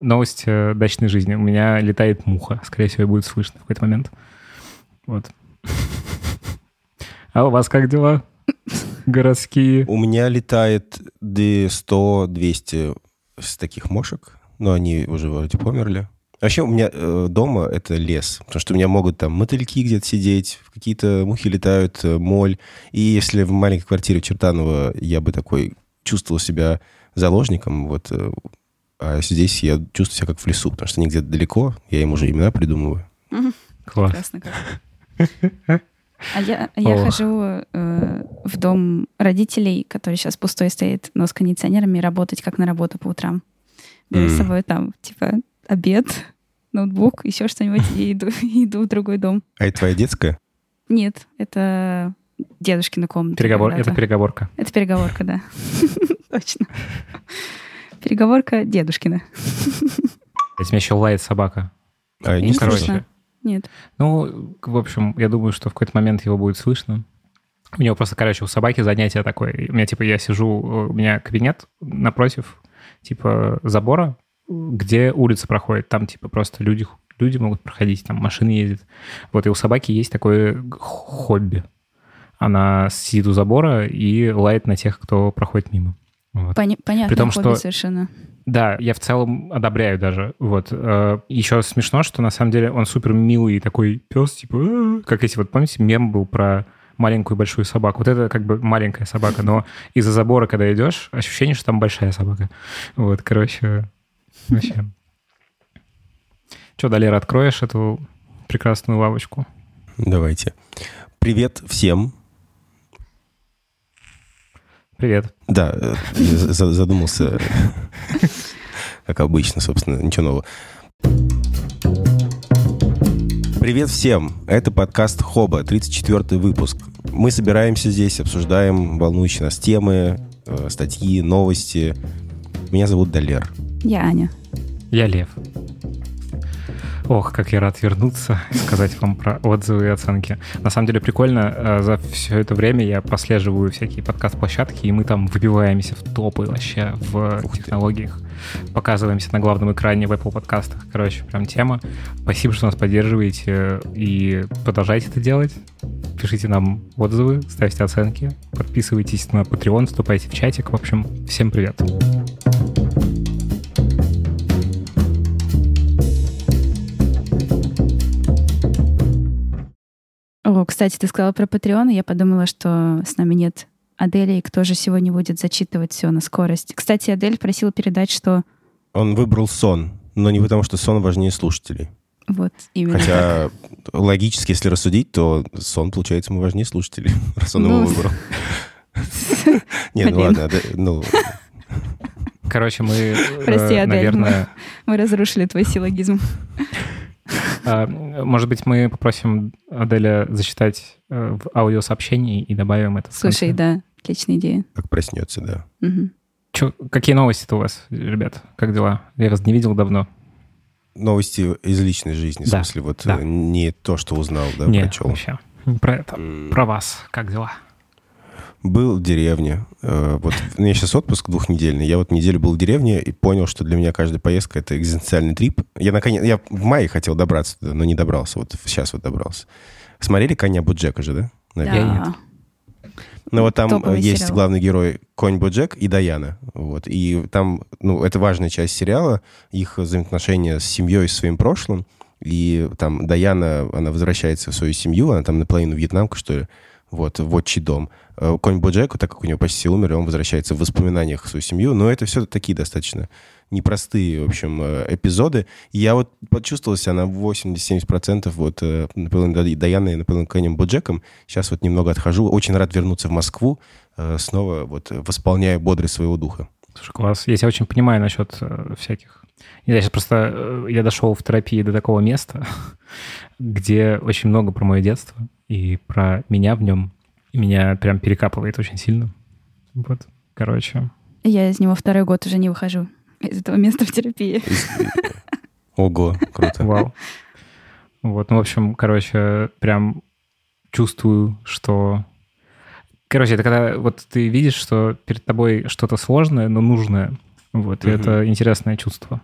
новость э, дачной жизни. У меня летает муха. Скорее всего, будет слышно в какой-то момент. Вот. А у вас как дела? Городские. У меня летает 100-200 с таких мошек, но они уже вроде померли. Вообще у меня э, дома это лес, потому что у меня могут там мотыльки где-то сидеть, какие-то мухи летают, э, моль. И если в маленькой квартире в Чертаново я бы такой чувствовал себя заложником, вот, э, а здесь я чувствую себя как в лесу, потому что они где-то далеко, я им уже имена придумываю. Класс. Прекрасно как. А я, я Ох. хожу э, в дом родителей, который сейчас пустой стоит, но с кондиционерами, работать как на работу по утрам. Беру с М. собой там, типа, обед, ноутбук, еще что-нибудь, и иду, иду в другой дом. А это твоя детская? Нет, это дедушкина комната. Переговор. Это переговорка. Это переговорка, да. Точно. Переговорка дедушкина. У меня еще лает собака. А, Не слышно. Нет. Ну, в общем, я думаю, что в какой-то момент его будет слышно. У него просто, короче, у собаки занятие такое. У меня, типа, я сижу, у меня кабинет напротив, типа, забора, где улица проходит. Там, типа, просто люди, люди могут проходить, там машины ездят. Вот, и у собаки есть такое хобби. Она сидит у забора и лает на тех, кто проходит мимо. Вот. Поня- понятно, При том, что- совершенно. Да, я в целом одобряю даже. Вот. Э, Еще смешно, что на самом деле он супер милый такой пес, типа, «А-а-а». как эти вот, помните, мем был про маленькую и большую собаку. Вот это как бы маленькая собака, но из-за забора, когда идешь, ощущение, что там большая собака. Вот, короче, вообще. Че, Далера, откроешь эту прекрасную лавочку? Давайте. Привет всем. Привет. Да, э, задумался, как обычно, собственно, ничего нового. Привет всем! Это подкаст Хоба, 34 выпуск. Мы собираемся здесь, обсуждаем волнующие нас темы, э, статьи, новости. Меня зовут Далер. Я Аня. Я Лев. Ох, как я рад вернуться и сказать вам про отзывы и оценки. На самом деле прикольно, э, за все это время я прослеживаю всякие подкаст-площадки, и мы там выбиваемся в топы вообще в Ух ты. технологиях. Показываемся на главном экране в Apple подкастах. Короче, прям тема. Спасибо, что нас поддерживаете, и продолжайте это делать. Пишите нам отзывы, ставьте оценки, подписывайтесь на Patreon, вступайте в чатик. В общем, всем привет. О, кстати, ты сказала про Patreon, и я подумала, что с нами нет Адели, и кто же сегодня будет зачитывать все на скорость. Кстати, Адель просила передать, что Он выбрал сон, но не потому, что сон важнее слушателей. вот именно так. Хотя логически, если рассудить, то сон, получается, ему важнее слушателей, раз он его Ну, выбрал. Нет, ну ладно, ну, Короче, мы, э, Прости, Адель, наверное, Мы разрушили твой силлогизм. А, может быть, мы попросим Аделя зачитать э, в аудиосообщении и добавим это. в Слушай, да, отличная идея. как проснется, да. Мгм. Чё, какие новости-то у вас, ребят? Как дела? Я вас не видел давно. Новости из личной жизни, в Да, смысле, вот да. э, не то, что узнал, да, не, прочел. вообще. Не Про это. Про вас. Как дела? Был в деревне. Э, Вот у меня сейчас отпуск двухнедельный. Я вот неделю был в деревне и понял, что для меня каждая поездка — это экзистенциальный трип. Я, наконец, я в мае хотел добраться туда, но не добрался. Вот сейчас вот добрался. Смотрели «Коня Буджека» же, да? Наверное. Да. Ну вот там Топовый э, есть сериал. главный герой Конь Боджек и Даяна. Вот. И там, ну, это важная часть сериала, их взаимоотношения с семьей, с своим прошлым. И там Даяна, она возвращается в свою семью, она там наполовину вьетнамка, что ли, вот, в отчий дом. Э, Конь Боджек, так как у него почти умерли, он возвращается в воспоминаниях свою семью. Но это все такие достаточно непростые, в общем, э, эпизоды. И я вот почувствовал себя на 80-70% вот э, наполовину Даяной, наполовину Конем Боджеком. Сейчас вот немного отхожу. Очень рад вернуться в Москву. Снова вот восполняя бодрость своего духа. Слушай, класс. Я тебя очень понимаю насчет всяких. Я сейчас просто... я дошел в терапии до такого места, где очень много про мое детство и про меня в нем. И меня прям перекапывает очень сильно. Вот, короче. Я из него второй год уже не выхожу. Из этого места в терапии. Ого, круто. Вау. Вот, ну, в общем, короче, прям чувствую, что... Короче, это когда вот ты видишь, что перед тобой что-то сложное, но нужное. Вот, и это интересное чувство.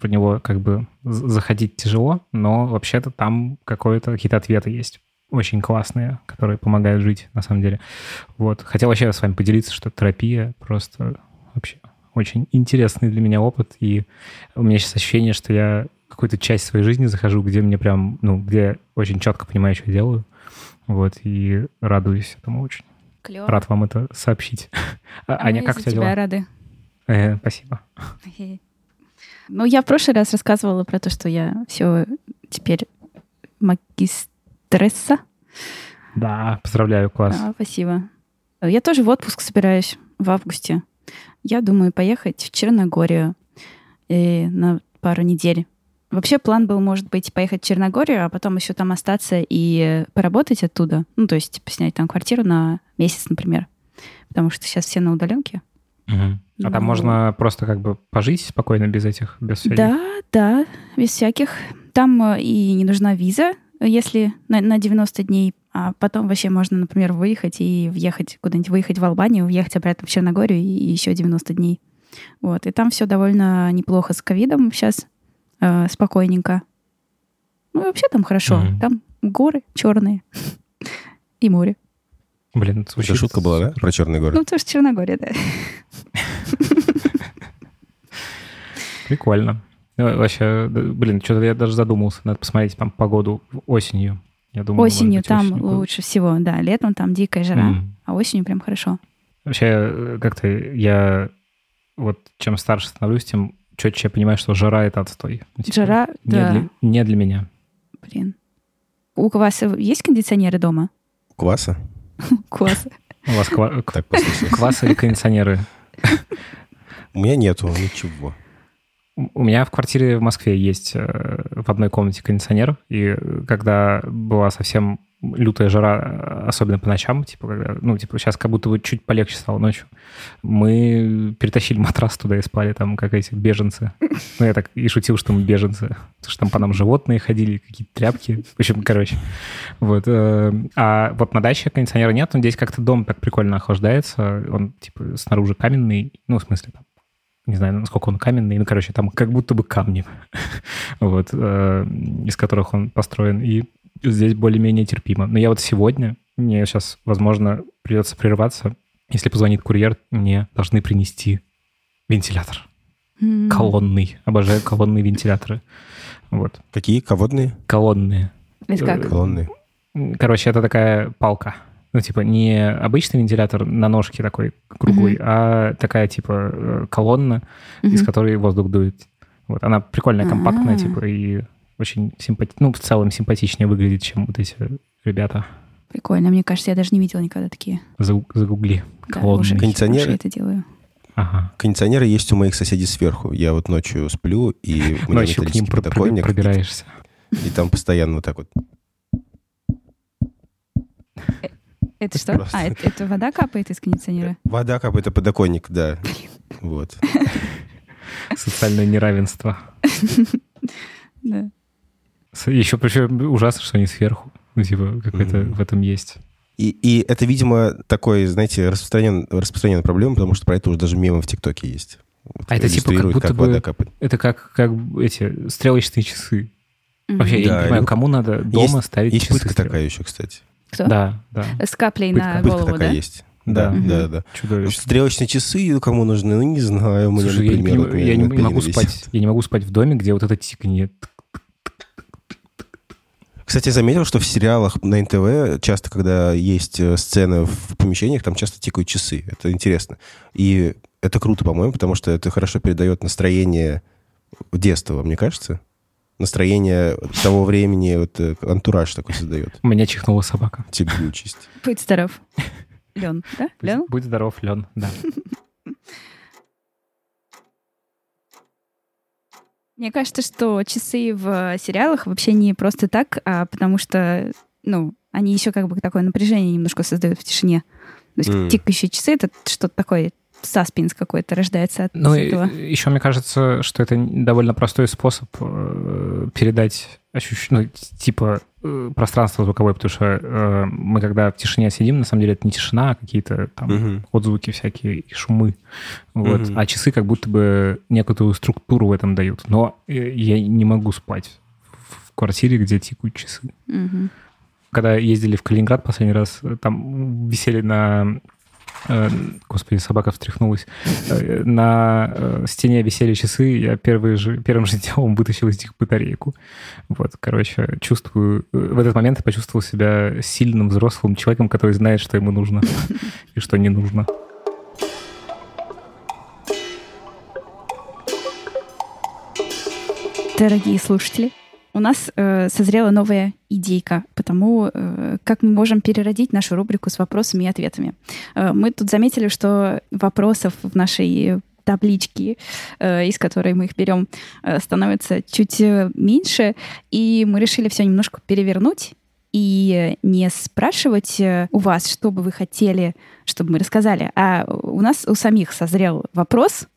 про него как бы заходить тяжело, но вообще-то там какое-то, какие-то ответы есть очень классные, которые помогают жить, на самом деле. Вот. Хотел вообще с вами поделиться, что терапия просто вообще очень интересный для меня опыт, и у меня сейчас ощущение, что я какую-то часть своей жизни захожу, где мне прям, ну, где очень четко понимаю, что я делаю, вот, и радуюсь этому очень. Клево. Рад вам это сообщить. А Аня, мы как у тебя тебя дела? рады. Э, спасибо. Ну, я в прошлый раз рассказывала про то, что я все теперь магистресса. Да, поздравляю, класс. А, спасибо. Я тоже в отпуск собираюсь в августе. Я думаю поехать в Черногорию э, на пару недель. Вообще план был, может быть, поехать в Черногорию, а потом еще там остаться и поработать оттуда. Ну, то есть, типа, снять там квартиру на месяц, например. Потому что сейчас все на удаленке. Мгм. А там Ну. можно просто как бы пожить спокойно без этих, без всяких? Да, да, без всяких. Там э, и не нужна виза, если на, на 90 дней, а потом вообще можно, например, выехать и въехать куда-нибудь, выехать в Албанию, въехать обратно в Черногорию и еще 90 дней. Вот, и там все довольно неплохо с ковидом сейчас, э, спокойненько. Ну, и вообще там хорошо. Мгм. Там горы черные и море. Блин, это Это шутка была, да, про Черный город? Ну, тоже Черногория, да. Прикольно. Ну, Вообще, блин, что-то я даже задумался. Надо посмотреть там погоду осенью. Я думаю, Осенью быть, там осенью будет. лучше всего, да. Летом там дикая жара, М. а осенью прям хорошо. Вообще, как-то я вот чем старше становлюсь, тем четче я понимаю, что жара — это отстой. Ну, типа, Жара, не, да. для, не для меня. Блин. У вас есть кондиционеры дома? Кваса? Класс. У вас квас или кондиционеры? У меня нету ничего. У меня в квартире в Москве есть э, в одной комнате кондиционер, и когда была совсем лютая жара, э, особенно по ночам, типа, когда, ну, типа, сейчас как будто бы чуть полегче стало ночью, мы перетащили матрас туда и спали там, как эти беженцы. Ну, я так и шутил, что мы беженцы, потому что там по нам животные ходили, какие-то тряпки. В общем, короче. Вот. э, А вот на даче кондиционера нет, но здесь как-то дом так прикольно охлаждается, он, типа, снаружи каменный, ну, в смысле, не знаю, насколько он каменный, ну, короче, там как будто бы камни, вот, э, из которых он построен, и здесь более-менее терпимо. Но я вот сегодня, мне сейчас, возможно, придется прерваться, если позвонит курьер, мне должны принести вентилятор колонный. Обожаю колонные вентиляторы. Вот. Какие? Ководные? Колонные. Это как? Колонные. Короче, это такая палка. Ну, типа, не обычный вентилятор на ножке такой круглый, Мгм. а такая, типа, э, колонна, из Мгм. которой воздух дует. Вот, она прикольная, компактная, А. типа, и очень симпати... ну, в целом симпатичнее выглядит, чем вот эти ребята. Прикольно. Мне кажется, я даже не видела никогда такие. Загу- Загугли. Да, Колонные. уже, Кондиционеры? уже это делаю. Ага. Кондиционеры есть у моих соседей сверху. Я вот ночью сплю, и у меня Ночью к ним подоконник, пробираешься. и там постоянно вот так вот. Это что? Просто. А, это, это вода капает из кондиционера? Вода капает, это подоконник, да. Вот. Социальное неравенство. Да. Еще причем ужасно, что они сверху. Ну, типа, какой-то в этом есть. И, и это, видимо, такой, знаете, распространен, распространенная проблема, потому что про это уже даже мемы в ТикТоке есть. Вот, А это типа как будто бы- вода капает. Это как, как эти стрелочные часы. Вообще, я Да, не понимаю, лю- кому надо дома ставить Есть часы. пытка стрел- такая еще, кстати. Кто? Да, да. С каплей Пытка- на Пытка голову, такая да? есть. Да, Да. да, да. Чудовищно. Стрелочные часы кому нужны? Ну, не знаю. Мне, Слушай, я не, например, вот, я не- не могу пианино спать. висит. Я не могу спать в доме, где вот это тиканье. Кстати, я заметил, что в сериалах на НТВ часто, когда есть э, сцены в помещениях, там часто тикают часы. Это интересно. И это круто, по-моему, потому что это хорошо передает настроение детства, мне кажется. Настроение того времени, вот э, антураж такой создает. У меня чихнула собака. Тягучесть. Будь здоров. Лен, да? Будь, Лен? будь здоров, Лен. Да. Мне кажется, что часы в сериалах вообще не просто так, а потому что, ну, они еще как бы такое напряжение немножко создают в тишине. То есть М. тикающие часы — это что-то такое, саспенс какой-то рождается от Ну, этого. еще мне кажется, что это довольно простой способ э, передать ощущение, ну, типа, э, пространство звуковое, потому что э, мы когда в тишине сидим, на самом деле это не тишина, а какие-то там Мгм. отзвуки всякие и шумы. Вот. Мгм. А часы как будто бы некоторую структуру в этом дают. Но э, я не могу спать в квартире, где тикают часы. Мгм. Когда ездили в Калининград последний раз, там висели на... э, Господи, собака встряхнулась. Э, На э, стене висели часы, я первый же, первым же делом вытащил из них батарейку. Вот, короче, чувствую... В этот момент я почувствовал себя сильным взрослым человеком, который знает, что ему нужно и что не нужно. Дорогие слушатели, у нас э, созрела новая идейка по тому, э, как мы можем переродить нашу рубрику с вопросами и ответами. Э, мы тут заметили, что вопросов в нашей табличке, э, из которой мы их берем, э, становится чуть э, меньше, и мы решили все немножко перевернуть и не спрашивать у вас, что бы вы хотели, чтобы мы рассказали, а у нас у самих созрел вопрос,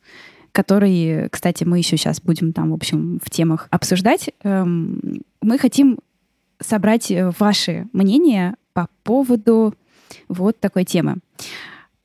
который, кстати, мы еще сейчас будем там, в общем, в темах обсуждать. Эм, Мы хотим собрать э, ваши мнения по поводу вот такой темы.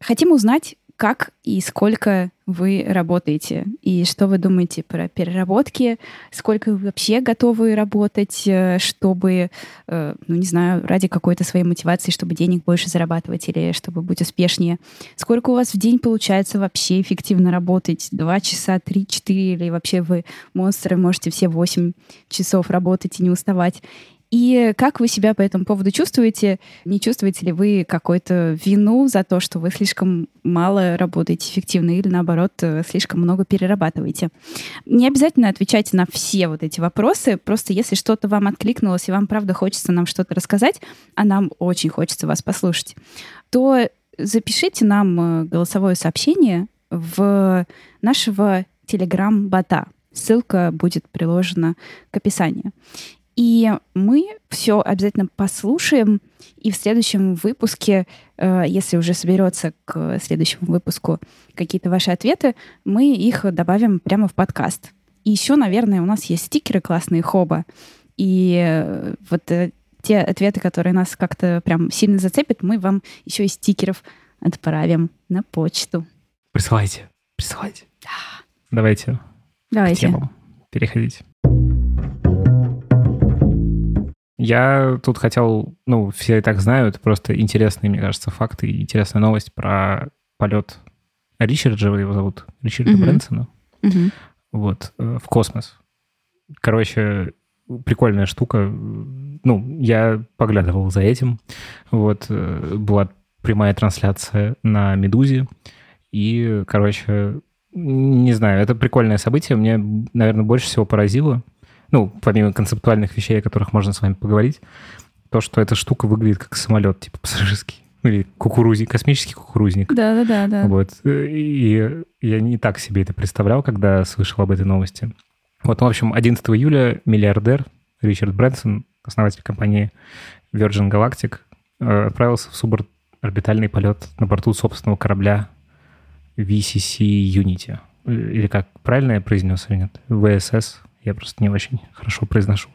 Хотим узнать, как и сколько вы работаете, и что вы думаете про переработки, сколько вы вообще готовы работать, э, чтобы, э, ну, не знаю, ради какой-то своей мотивации, чтобы денег больше зарабатывать или чтобы быть успешнее. Сколько у вас в день получается вообще эффективно работать? Два часа, три, четыре, или вообще вы монстры, можете все восемь часов работать и не уставать? И как вы себя по этому поводу чувствуете? Не чувствуете ли вы какую-то вину за то, что вы слишком мало работаете эффективно или, наоборот, э, слишком много перерабатываете? Не обязательно отвечайте на все вот эти вопросы. Просто если что-то вам откликнулось, и вам, правда, хочется нам что-то рассказать, а нам очень хочется вас послушать, то запишите нам э, голосовое сообщение в нашего телеграм-бота. Ссылка будет приложена к описанию. И мы все обязательно послушаем, и в следующем выпуске, э, если уже соберется к следующему выпуску какие-то ваши ответы, мы их добавим прямо в подкаст. И еще, наверное, у нас есть стикеры классные Хоба. И э, вот э, те ответы, которые нас как-то прям сильно зацепят, мы вам еще и стикеров отправим на почту. Присылайте, присылайте. Давайте к Давайте. темам переходить. Я тут хотел, ну, все и так знают, просто интересные, мне кажется, факты и интересная новость про полет Ричарда, его зовут, Ричарда Мгм. Брэнсона, Мгм. вот, э, в космос. Короче, прикольная штука. Ну, я поглядывал за этим. Вот, э, была прямая трансляция на «Медузе». И, короче, не знаю, это прикольное событие. Мне, наверное, больше всего поразило, ну, помимо концептуальных вещей, о которых можно с вами поговорить, то, что эта штука выглядит как самолет, типа пассажирский. Или кукурузник, космический кукурузник. Да-да-да. Вот. И я не так себе это представлял, когда слышал об этой новости. Вот, ну, в общем, 11 июля миллиардер Ричард Брэнсон, основатель компании Virgin Galactic, э, отправился в суборбитальный полет на борту собственного корабля VCC Unity. Э, Или как, правильно я произнес или нет? ВСС. Я просто не очень хорошо произношу.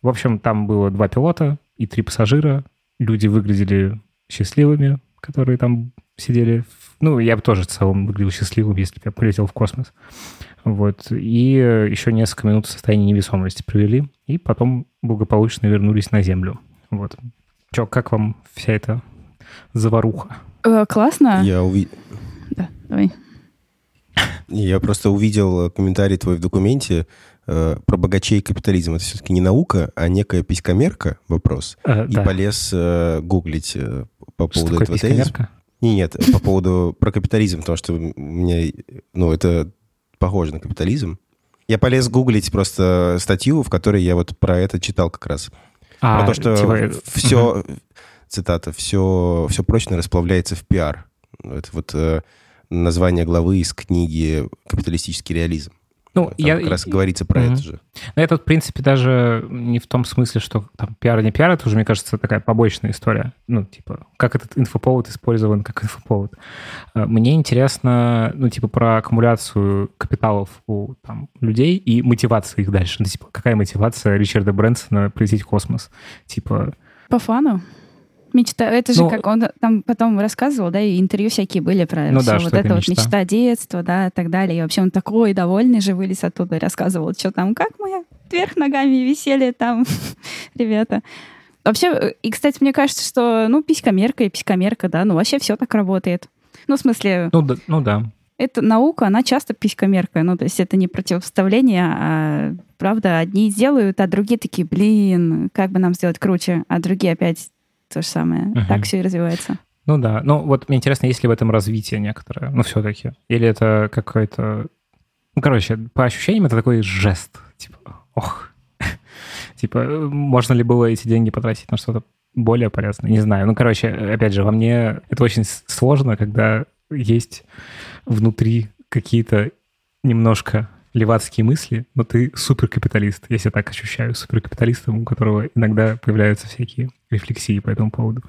В общем, там было два пилота и три пассажира. Люди выглядели счастливыми, которые там сидели. Ну, я бы тоже в целом выглядел счастливым, если бы я полетел в космос. Вот. И э, еще несколько минут в состоянии невесомости провели, и потом благополучно вернулись на Землю. Вот. Че, как вам вся эта заваруха? Э, Классно. Я, уви- Да, давай. Я просто увидел э, комментарий твой в документе э, про богачей и капитализм. Это все-таки не наука, а некая писькомерка вопрос. Э, И да. полез э, гуглить э, по Что поводу этого тезиса. Не, нет, по поводу про капитализм, потому что у меня, ну, это похоже на капитализм. Я полез гуглить просто статью, в которой я вот про это читал как раз. А, про то, что типа, э, все, цитата, все, все прочно расплавляется в пиар. Это вот э, название главы из книги «Капиталистический реализм». Ну, Там я... как раз говорится про Мгм. это же. Но это, в принципе, даже не в том смысле, что там пиар не пиар, это уже, мне кажется, такая побочная история. Ну, типа, как этот инфоповод использован как инфоповод. Э, Мне интересно, ну, типа, про аккумуляцию капиталов у там, людей и мотивацию их дальше. Ну, типа, какая мотивация Ричарда Брэнсона полететь в космос? Типа, По фану. Мечта. Это же Ну, как он там потом рассказывал, да, и интервью всякие были про Ну все да, вот это это вот мечта. мечта детства, да, и так далее. И вообще он такой довольный же вылез оттуда и рассказывал, что там, как мы вверх ногами висели там, ребята. Вообще, и, кстати, мне кажется, что, ну, писькомерка и писькомерка, да, ну, вообще все так работает. Ну, в смысле, ну, да, ну да. эта наука, она часто писькомерка. Ну, то есть это не противопоставление, а правда, одни сделают, а другие такие, блин, как бы нам сделать круче, а другие опять то же самое. Мгм. Так все и развивается. Ну да. Ну вот мне интересно, есть ли в этом развитие некоторое? Ну все-таки. Или это какой-то... Ну, короче, по ощущениям это такой жест. Типа, ох. Типа, можно ли было эти деньги потратить на что-то более полезное? Не знаю. Ну, короче, опять же, во мне это очень сложно, когда есть внутри какие-то немножко левацкие мысли, но ты суперкапиталист, я себя так ощущаю, суперкапиталистом, у которого иногда появляются всякие рефлексии по этому поводу.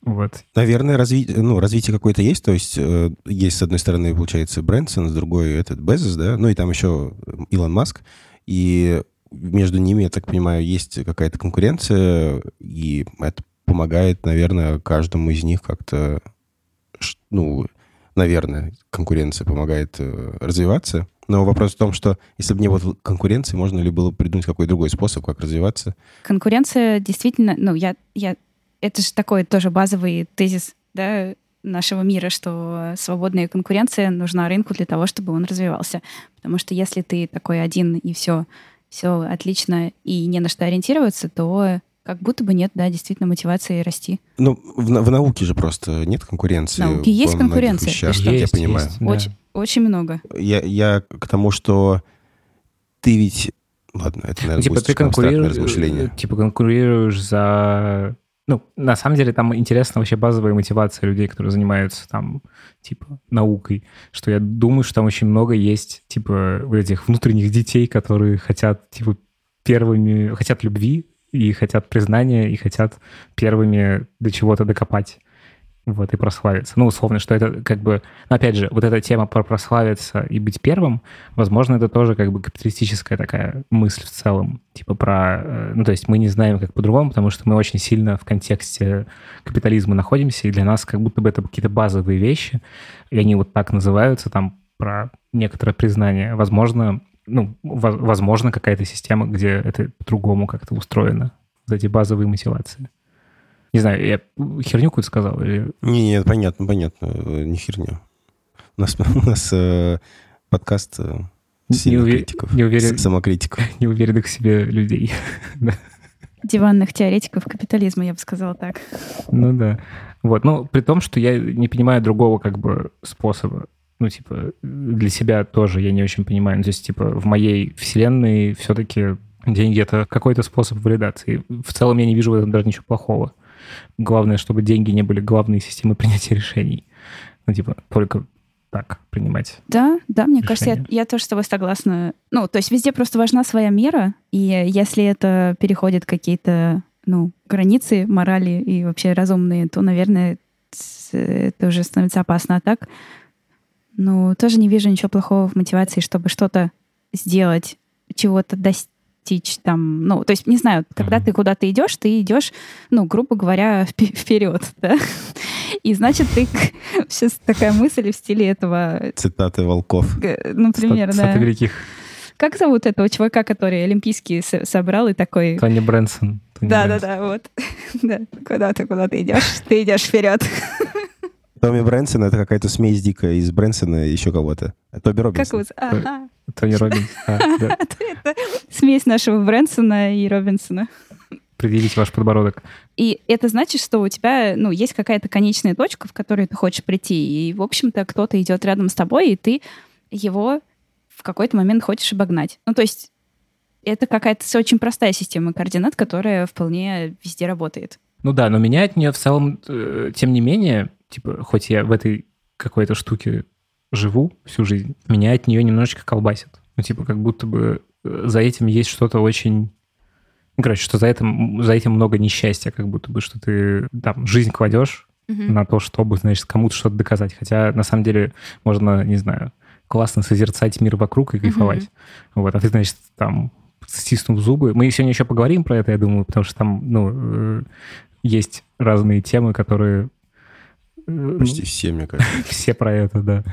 Вот. Наверное, разви... ну, развитие какое-то есть. То есть э, есть, с одной стороны, получается, Брэнсон, с другой этот Безос, да, ну и там еще Илон Маск. И между ними, я так понимаю, есть какая-то конкуренция, и это помогает, наверное, каждому из них как-то, ну, наверное, конкуренция помогает э, развиваться. Но вопрос в том, что если бы не было конкуренции, можно ли было придумать какой-то другой способ, как развиваться? Конкуренция действительно, ну, я, я, это же такой тоже базовый тезис, да, нашего мира, что свободная конкуренция нужна рынку для того, чтобы он развивался. Потому что если ты такой один и все, все отлично и не на что ориентироваться, то как будто бы нет, да, действительно мотивации расти. Ну, в, в науке же просто нет конкуренции. В науке есть конкуренция, вещах, как я Есть, понимаю. есть, да. Очень, очень много. Я, я к тому, что ты ведь... Ладно, это, наверное, типа будет ты конкурируешь, размышление. э, типа конкурируешь за... Ну, на самом деле там интересна вообще базовая мотивация людей, которые занимаются там, типа, наукой. Что я думаю, что там очень много есть, типа, вот этих внутренних детей, которые хотят, типа, первыми... Хотят любви, и хотят признания, и хотят первыми до чего-то докопать. Вот, и прославиться. Ну, условно, что это как бы... Но опять же, вот эта тема про прославиться и быть первым, возможно, это тоже как бы капиталистическая такая мысль в целом. Типа про... э, Ну, то есть мы не знаем, как по-другому, потому что мы очень сильно в контексте капитализма находимся, и для нас как будто бы это какие-то базовые вещи, и они вот так называются, там, про некоторое признание. Возможно, ну, воз- возможно, какая-то система, где это по-другому как-то устроено. Вот эти базовые мотивации. Не знаю, я херню какую-то сказал или... Не-не, понятно, понятно. э, Не херня. У нас, у нас э, подкаст э, Не уве- критиков. не уверен. Самокритиков. неуверенных в себе людей. Диванных теоретиков капитализма, я бы сказала так. Ну да. Вот, ну, при том, что я не понимаю другого как бы способа. Ну, типа, для себя тоже я не очень понимаю. Ну, то есть, типа, в моей вселенной все-таки деньги — это какой-то способ валидации. В целом я не вижу в этом даже ничего плохого. Главное, чтобы деньги не были главной системой принятия решений. Ну, типа, только так принимать. Да, да, мне кажется, я, я тоже с тобой согласна. Ну, то есть везде просто важна своя мера, и если это переходит какие-то, ну, границы морали и вообще разумные, то, наверное, это уже становится опасно. А так, ну, тоже не вижу ничего плохого в мотивации, чтобы что-то сделать, чего-то достичь там. Ну, то есть, не знаю, когда Мгм. ты куда-то идешь, ты идешь, ну, грубо говоря, впе- вперед, да? И значит, ты сейчас такая мысль в стиле этого Цитаты волков. Г- Например, да. великих. Как зовут этого чувака, который Олимпийские со- собрал и такой... Тони Брэнсон. Тони Да, да, Брэнсон. да, вот. Да, куда ты, куда ты идешь? Ты идешь вперед. Томми Брэнсон — это какая-то смесь дикая из Брэнсона и еще кого-то. Тоби Как Робинсон. вы... Ага. Тони Робинс. А, да. Это смесь нашего Брэнсона и Робинсона. Предъявите ваш подбородок. И это значит, что у тебя, ну, есть какая-то конечная точка, в которую ты хочешь прийти. И, в общем-то, кто-то идет рядом с тобой, и ты его в какой-то момент хочешь обогнать. Ну, то есть это какая-то очень простая система координат, которая вполне везде работает. Ну да, но меня от нее в целом, э, тем не менее, типа, хоть я в этой какой-то штуке живу всю жизнь, меня от нее немножечко колбасит. Ну, типа, как будто бы э, за этим есть что-то очень... Ну, короче, что за этим, за этим много несчастья, как будто бы, что ты там жизнь кладешь Мгм. на то, чтобы, значит, кому-то что-то доказать. Хотя, на самом деле, можно, не знаю, классно созерцать мир вокруг и кайфовать. Вот, а ты, значит, там, стиснув зубы. Мы сегодня еще поговорим про это, я думаю, потому что там, ну, э, есть разные темы, которые... Почти все, мне кажется. все про это, да.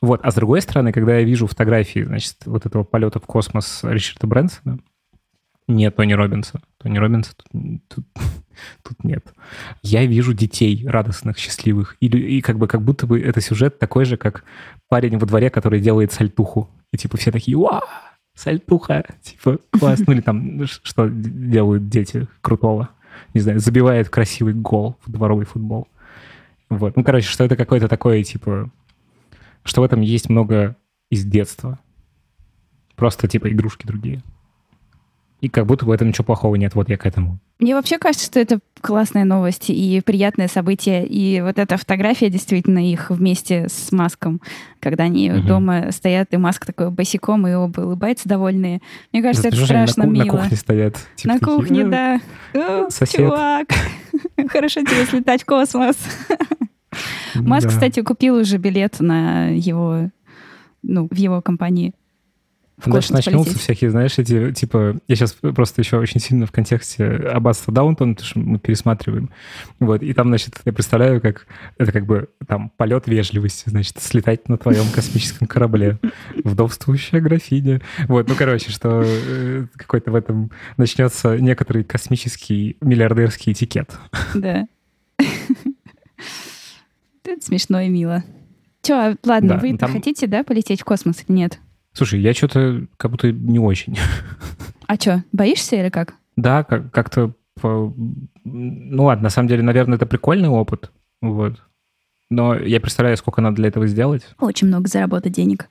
Вот. А с другой стороны, когда я вижу фотографии, значит, вот этого полета в космос Ричарда Брэнсона, нет Тони Робинса. Тони Робинса тут, тут, тут нет. Я вижу детей радостных, счастливых. И, и как бы как будто бы это сюжет такой же, как парень во дворе, который делает сальтуху. И типа все такие, вау, сальтуха, типа класс. Ну или там, что делают дети крутого. Не знаю, забивает красивый гол в дворовый футбол. Вот. Ну, короче, что это какое-то такое, типа, что в этом есть много из детства. Просто, типа, игрушки другие. И как будто в этом ничего плохого нет. Вот я к этому. Мне вообще кажется, что это классная новость и приятное событие. И вот эта фотография действительно их вместе с Маском, когда они Мгм. дома стоят, и Маск такой босиком, и оба улыбаются довольные. Мне кажется, это они страшно на, ку- на мило. кухне стоят. типа На такие, кухне, «Э, да. О, сосед». Чувак, хорошо тебе слетать в космос. Маск, кстати, купил уже билет на его, ну, в его компании. Космос начнутся полететь. всякие, знаешь, эти, типа, я сейчас просто еще очень сильно в контексте Аббатства Даунтон, потому что мы пересматриваем. Вот, и там, значит, я представляю, как это как бы там полет вежливости, значит, слетать на твоем космическом корабле. Вдовствующая графиня. Вот, ну, короче, что э, какой-то в этом начнется некоторый космический миллиардерский этикет. Да. Это смешно и мило. Че, ладно, Да, вы там- хотите, да, полететь в космос или нет? Слушай, я что-то как будто не очень. А что, боишься или как? Да, как- как-то... по- Ну ладно, на самом деле, наверное, это прикольный опыт. Вот. Но я представляю, сколько надо для этого сделать. Очень много заработать денег.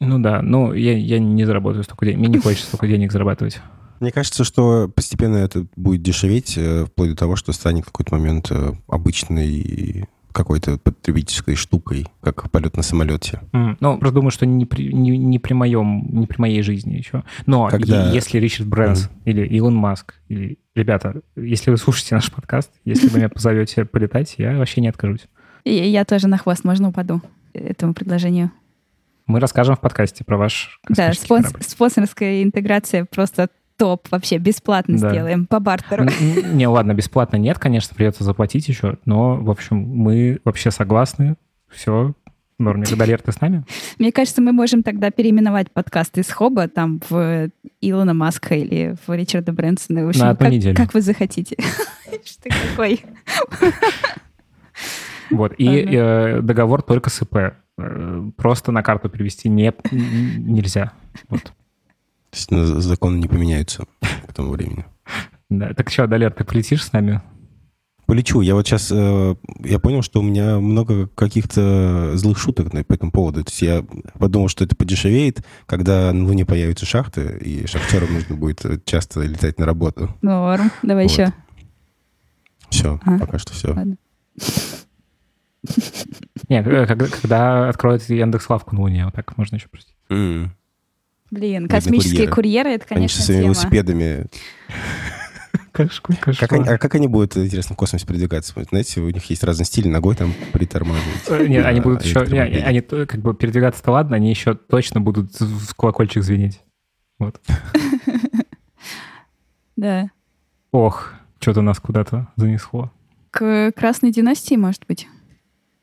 Ну да, ну я, я не заработаю столько денег. Мне не хочется столько денег зарабатывать. Мне кажется, что постепенно это будет дешеветь, э, вплоть до того, что станет в какой-то момент э, обычной какой-то потребительской штукой, как полет на самолете. М, Ну, просто думаю, что не при, не, не при моем, не при моей жизни еще. Но Когда- е- если Ричард Брэнс или Илон Маск, или... Ребята, если вы слушаете наш подкаст, если вы меня позовете полетать, я вообще не откажусь. И я тоже на хвост, можно упаду этому предложению. Мы расскажем в подкасте про ваш Да, спонс- корабль. спонсорская интеграция просто топ, вообще бесплатно Да. сделаем по бартеру. Не, ладно, бесплатно нет, конечно, придется заплатить еще, но, в общем, мы вообще согласны. Все, норм. Гадалер, ты с нами? Мне кажется, мы можем тогда переименовать подкаст из Хоба там в Илона Маска или в Ричарда Брэнсона. В общем, На одну как, неделю. как вы захотите. Что ты какой? Вот. И э, договор только с ИП. Э, Просто на карту перевести не, нельзя. Вот. То есть ну, законы не поменяются к тому времени. Да. Так что, Далер, ты полетишь с нами? Полечу. Я вот сейчас, я понял, что у меня много каких-то злых шуток на- по этому поводу. То есть я подумал, что это подешевеет, когда на Луне появятся шахты, и шахтерам нужно будет э, часто летать на работу. Норм. Давай Вот. еще. Все, А. пока что все. Ладно. Нет, э, когда, когда откроют Яндекс Лавку на Луне, вот так можно еще простить. М. Блин, космические курьеры. курьеры, это, Они конечно, своими тема. велосипедами. Кашку, кашку. Как они, а как они будут, интересно, в космосе передвигаться? Знаете, у них есть разный стиль, ногой там притормаживать. Э, Нет, они на будут еще... Они как бы передвигаться-то ладно, они еще точно будут в колокольчик звенеть. Вот. Да. Ох, что-то нас куда-то занесло. К Красной династии, может быть.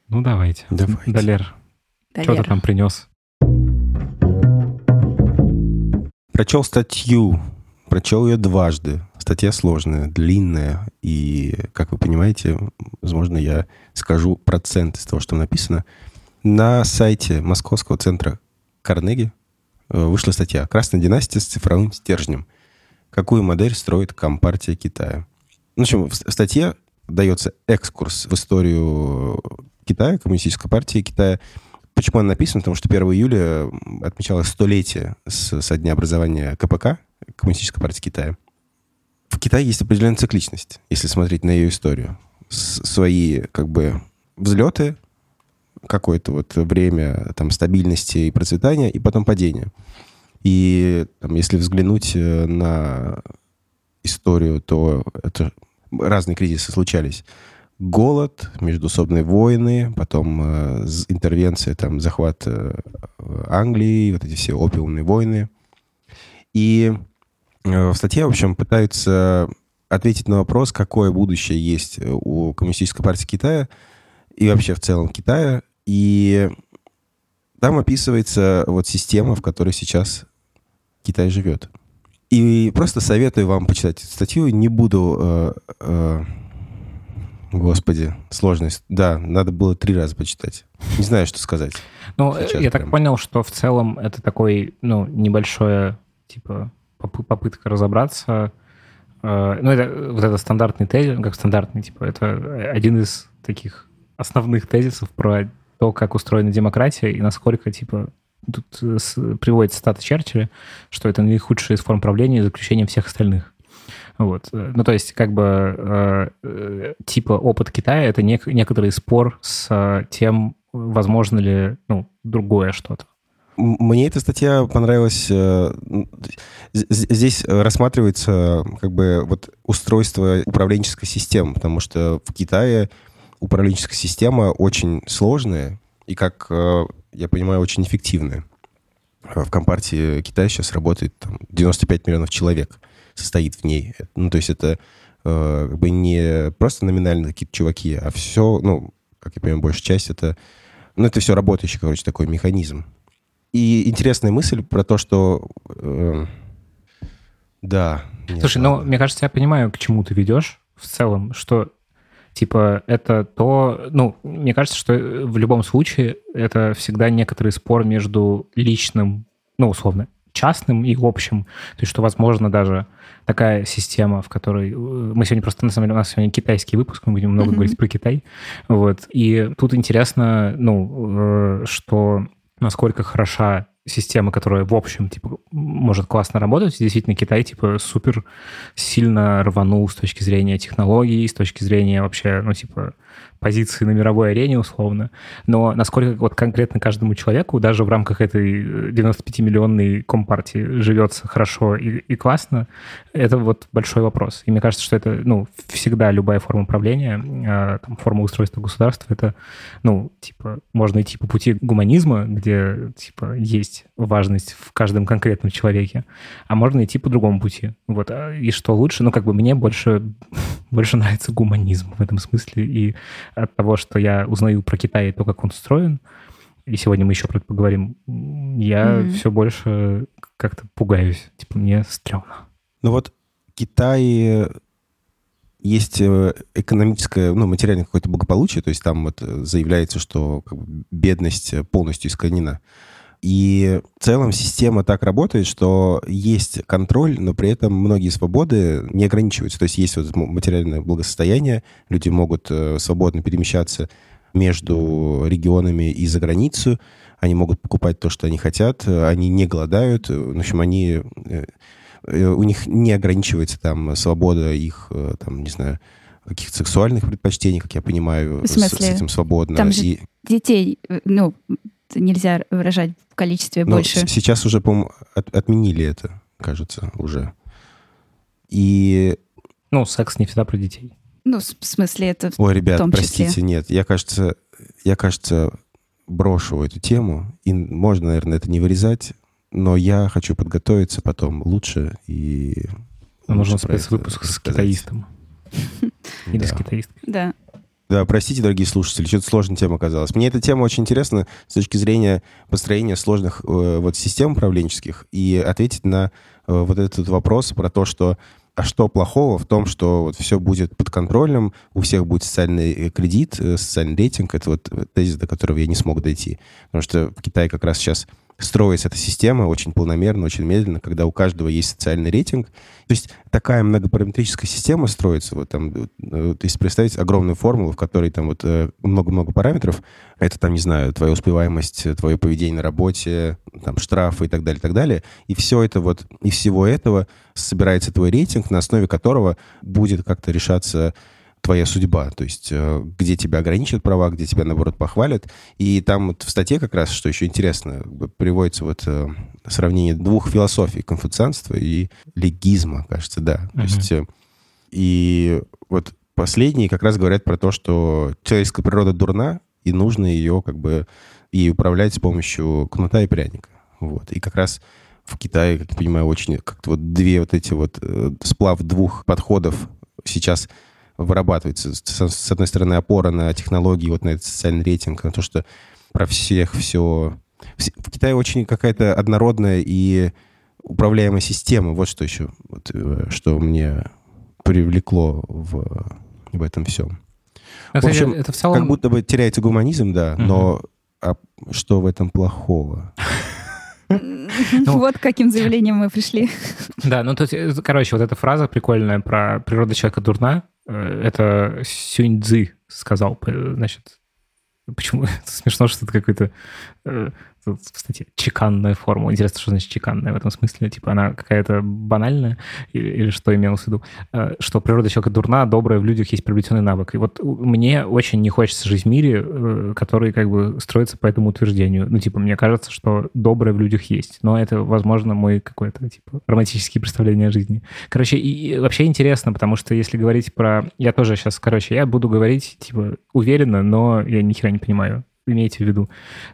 Ну, давайте. Давайте. Далер, что ты там принес? Прочел статью, прочел ее дважды. Статья сложная, длинная, и, как вы понимаете, возможно, я скажу процент из того, что написано. На сайте Московского центра Карнеги э, вышла статья «Красная династия с цифровым стержнем. Какую модель строит Компартия Китая?» Ну, в общем, в в статье дается экскурс в историю Китая, Коммунистической партии Китая. Почему она написана? Потому что 1 июля отмечалось столетие с, со дня образования КПК, Коммунистической партии Китая. В Китае есть определенная цикличность, если смотреть на ее историю. С- свои, как бы, взлеты, какое-то вот время там стабильности и процветания, и потом падение. И там, если взглянуть э, на историю, то это разные кризисы случались. Голод, междусобные войны, потом э, интервенция, там, захват э, Англии, вот эти все опиумные войны. И э, в статье, в общем, пытаются ответить на вопрос, какое будущее есть у Коммунистической партии Китая и вообще в целом Китая. И там описывается вот система, в которой сейчас Китай живет. И просто советую вам почитать статью. Не буду... Э, э, господи, сложность. Да, надо было три раза почитать. Не знаю, что сказать. Ну, Сейчас я прям. так понял, что в целом это такой, ну, небольшое, типа, попытка разобраться. Э, ну, это вот это стандартный тезис, как стандартный, типа, это один из таких основных тезисов про то, как устроена демократия и насколько, типа, тут э, приводится стата Черчилля, что это наихудшая из форм правления за исключением всех остальных. Вот. Э, ну, то есть, как бы, э, типа опыт Китая — это нек- некоторый спор с э, тем, возможно ли, ну, другое что-то. Мне эта статья понравилась. Здесь рассматривается как бы вот устройство управленческой системы, потому что в Китае управленческая система очень сложная и, как я понимаю, очень эффективная. В Компартии Китая сейчас работает там, 95 миллионов человек, состоит в ней. Ну, то есть это э, как бы не просто номинально какие-то чуваки, а все, ну, как я понимаю, большая часть это, ну, это все работающий, короче, такой механизм. И интересная мысль про то, что... Э, да. Слушай, нет, ну, мне кажется, я понимаю, к чему ты ведешь в целом, что Типа, это то... Ну, мне кажется, что в любом случае это всегда некоторый спор между личным, ну, условно, частным и общим. То есть, что, возможно, даже такая система, в которой... Э, мы сегодня просто, на самом деле, у нас сегодня китайский выпуск, мы будем много mm-hmm. говорить про Китай. Вот. И тут интересно, ну, э, что насколько хороша система, которая в общем, типа, может классно работать. Действительно, Китай, типа, супер сильно рванул с точки зрения технологий, с точки зрения вообще, ну, типа, позиции на мировой арене, условно. Но насколько вот конкретно каждому человеку, даже в рамках этой 95-миллионной компартии живется хорошо и, и классно, это вот большой вопрос. И мне кажется, что это, ну, всегда любая форма управления, э, там, форма устройства государства, это, ну, типа, можно идти по пути гуманизма, где, типа, есть важность в каждом конкретном человеке, а можно идти по другому пути. Вот. А, и что лучше? Ну, как бы мне больше, больше нравится гуманизм в этом смысле, и от того, что я узнаю про Китай и то, как он устроен, и сегодня мы еще про это поговорим, я mm-hmm. все больше как-то пугаюсь. Типа, мне стрёмно. Ну вот Китай есть э, экономическое, ну, материальное какое-то благополучие, то есть там вот заявляется, что как бы, бедность полностью искоренена. И в целом система так работает, что есть контроль, но при этом многие свободы не ограничиваются. То есть есть вот материальное благосостояние, люди могут э, свободно перемещаться между регионами и за границу, они могут покупать то, что они хотят, они не голодают, в общем, они э, э, у них не ограничивается там свобода их, там, не знаю, каких-то сексуальных предпочтений, как я понимаю, в смысле? С, с этим свободно. Там же и... детей, ну, нельзя выражать в количестве Но больше. Сейчас уже, по-моему, от, отменили это, кажется, уже. И... Ну, секс не всегда про детей. Ну, в смысле, это Ой, ребят, в том простите, числе. нет. Я, кажется, я, кажется, брошу эту тему. И можно, наверное, это не вырезать, но я хочу подготовиться потом лучше и... Нам нужен спецвыпуск с китаистом. Или с китаисткой. Да. Да, простите, дорогие слушатели, что-то сложная тема оказалась. Мне эта тема очень интересна с точки зрения построения сложных э, вот систем управленческих и ответить на э, вот этот вопрос про то, что а что плохого в том, что вот все будет под контролем, у всех будет социальный э, кредит, э, социальный рейтинг. Это вот тезис, до которого я не смог дойти. Потому что в Китае как раз сейчас строится эта система очень полномерно, очень медленно, когда у каждого есть социальный рейтинг. То есть такая многопараметрическая система строится. Вот там, э, то есть представить огромную формулу, в которой там вот э, много-много параметров. Это там, не знаю, твоя успеваемость, твое поведение на работе, там штрафы и так далее, и так далее. И все это вот, и всего этого собирается твой рейтинг, на основе которого будет как-то решаться твоя судьба, то есть э, где тебя ограничат права, где тебя, наоборот, похвалят. И там вот в статье как раз, что еще интересно, приводится вот э, сравнение двух философий, конфуцианства и легизма, кажется, да. Uh-huh. То есть, э, и вот последние как раз говорят про то, что человеческая природа дурна, и нужно ее как бы и управлять с помощью кнута и пряника. Вот. И как раз в Китае, как я понимаю, очень как-то вот две вот эти вот сплав двух подходов сейчас вырабатывается. С, с одной стороны, опора на технологии, вот на этот социальный рейтинг, на то, что про всех все... В Китае очень какая-то однородная и управляемая система. Вот что еще, вот, э, что мне привлекло в, в этом всем. Это, в общем, это в целом... как будто бы теряется гуманизм, да, угу. но а что в этом плохого? Ну, вот каким заявлением мы пришли. Да, ну, тут, э, короче, вот эта фраза прикольная про природа человека дурна, это Сюнь Цзы сказал, значит, почему? Смешно, что это какой-то кстати, чеканная форма. Интересно, что значит чеканная в этом смысле? Типа она какая-то банальная? Или, или что имелось в виду? Э, что природа человека дурна, добрая, в людях есть приобретенный навык. И вот мне очень не хочется жить в мире, э, который как бы строится по этому утверждению. Ну, типа, мне кажется, что доброе в людях есть. Но это, возможно, мой какой-то, типа, романтический представление о жизни. Короче, и вообще интересно, потому что если говорить про... Я тоже сейчас, короче, я буду говорить, типа, уверенно, но я ни хера не понимаю имеете в виду,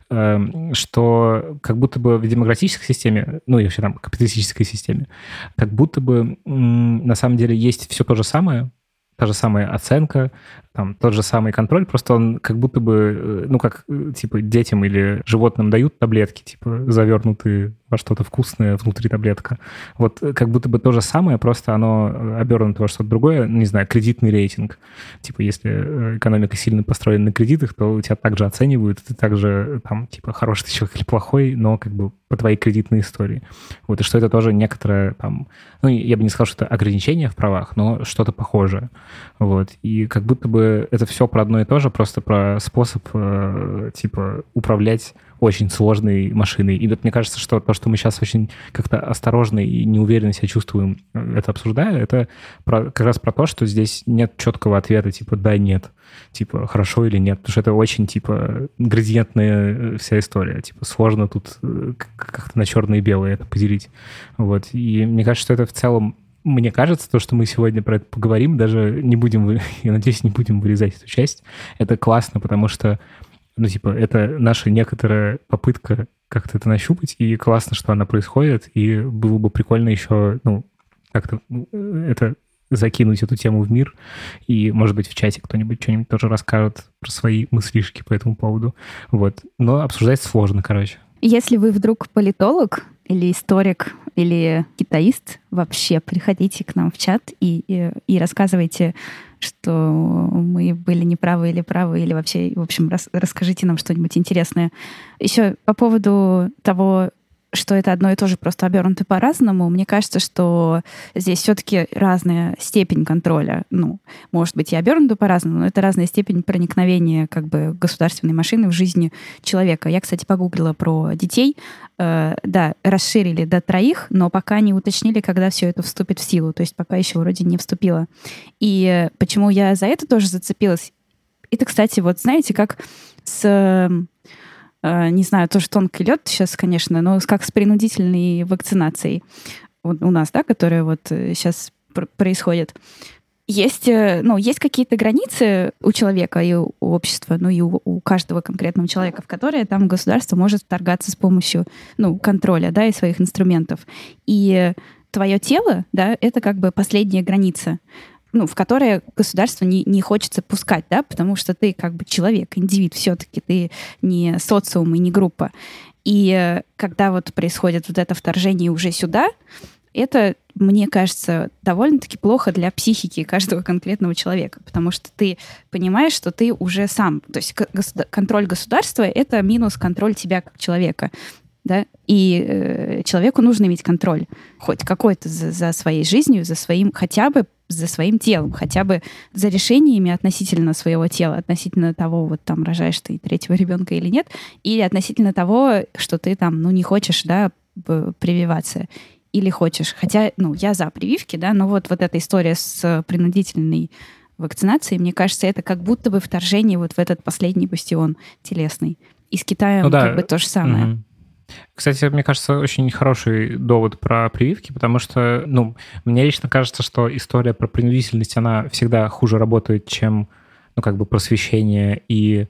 эм, что как будто бы в демократической системе, ну и вообще там капиталистической системе, как будто бы на самом деле есть все то же самое, та же самая оценка, там тот же самый контроль, просто он как будто бы, э, ну, как, э, типа, детям или животным дают таблетки, типа, завернутые во что-то вкусное внутри таблетка. Вот э, как будто бы то же самое, просто оно обернуто во что-то другое, не знаю, кредитный рейтинг. Типа, если экономика сильно построена на кредитах, то тебя также оценивают, ты также, там, типа, хороший ты человек или плохой, но как бы по твоей кредитной истории. Вот, и что это тоже некоторое, там, ну, я бы не сказал, что это ограничение в правах, но что-то похожее. Вот, и как будто бы это все про одно и то же, просто про способ, э, типа, управлять очень сложной машиной. И вот мне кажется, что то, что мы сейчас очень как-то осторожно и неуверенно себя чувствуем, э, это обсуждая, это про, как раз про то, что здесь нет четкого ответа, типа, да, нет, типа, хорошо или нет, потому что это очень, типа, градиентная э, вся история, типа, сложно тут как-то на черное и белое это поделить. Вот. И мне кажется, что это в целом мне кажется, то, что мы сегодня про это поговорим, даже не будем, я надеюсь, не будем вырезать эту часть. Это классно, потому что, ну, типа, это наша некоторая попытка как-то это нащупать, и классно, что она происходит, и было бы прикольно еще, ну, как-то ну, это закинуть эту тему в мир, и, может быть, в чате кто-нибудь что-нибудь тоже расскажет про свои мыслишки по этому поводу. Вот. Но обсуждать сложно, короче. Если вы вдруг политолог, или историк, или китаист, вообще приходите к нам в чат и, и, и рассказывайте, что мы были неправы или правы, или вообще, в общем, рас, расскажите нам что-нибудь интересное. Еще по поводу того, что это одно и то же, просто обернуто по-разному. Мне кажется, что здесь все-таки разная степень контроля. Ну, может быть, и обернуто по-разному, но это разная степень проникновения как бы государственной машины в жизни человека. Я, кстати, погуглила про детей. Э, да, расширили до троих, но пока не уточнили, когда все это вступит в силу. То есть пока еще вроде не вступило. И почему я за это тоже зацепилась? Это, кстати, вот знаете, как с не знаю, тоже тонкий лед сейчас, конечно, но как с принудительной вакцинацией у нас, да, которая вот сейчас э, пр- происходит. Есть, э, ну, есть какие-то границы у человека и у общества, ну и у, у каждого конкретного человека, в которые там государство может вторгаться с помощью, ну, контроля, да, и своих инструментов. И твое тело, да, это как бы последняя граница ну, в которое государство не, не хочется пускать, да, потому что ты как бы человек, индивид все-таки, ты не социум и не группа. И э, когда вот происходит вот это вторжение уже сюда, это, мне кажется, довольно-таки плохо для психики каждого конкретного человека, потому что ты понимаешь, что ты уже сам, то есть контроль государства — это минус контроль тебя как человека да, и э, человеку нужно иметь контроль хоть какой-то за, за своей жизнью, за своим, хотя бы за своим телом, хотя бы за решениями относительно своего тела, относительно того, вот там рожаешь ты третьего ребенка или нет, или относительно того, что ты там, ну, не хочешь, да, прививаться или хочешь. Хотя, ну, я за прививки, да, но вот, вот эта история с принудительной вакцинации. Мне кажется, это как будто бы вторжение вот в этот последний бастион телесный. И с Китаем Ну да. как бы то же самое. Мгм. Кстати, мне кажется, очень хороший довод про прививки, потому что, ну, мне лично кажется, что история про принудительность, она всегда хуже работает, чем, ну, как бы просвещение и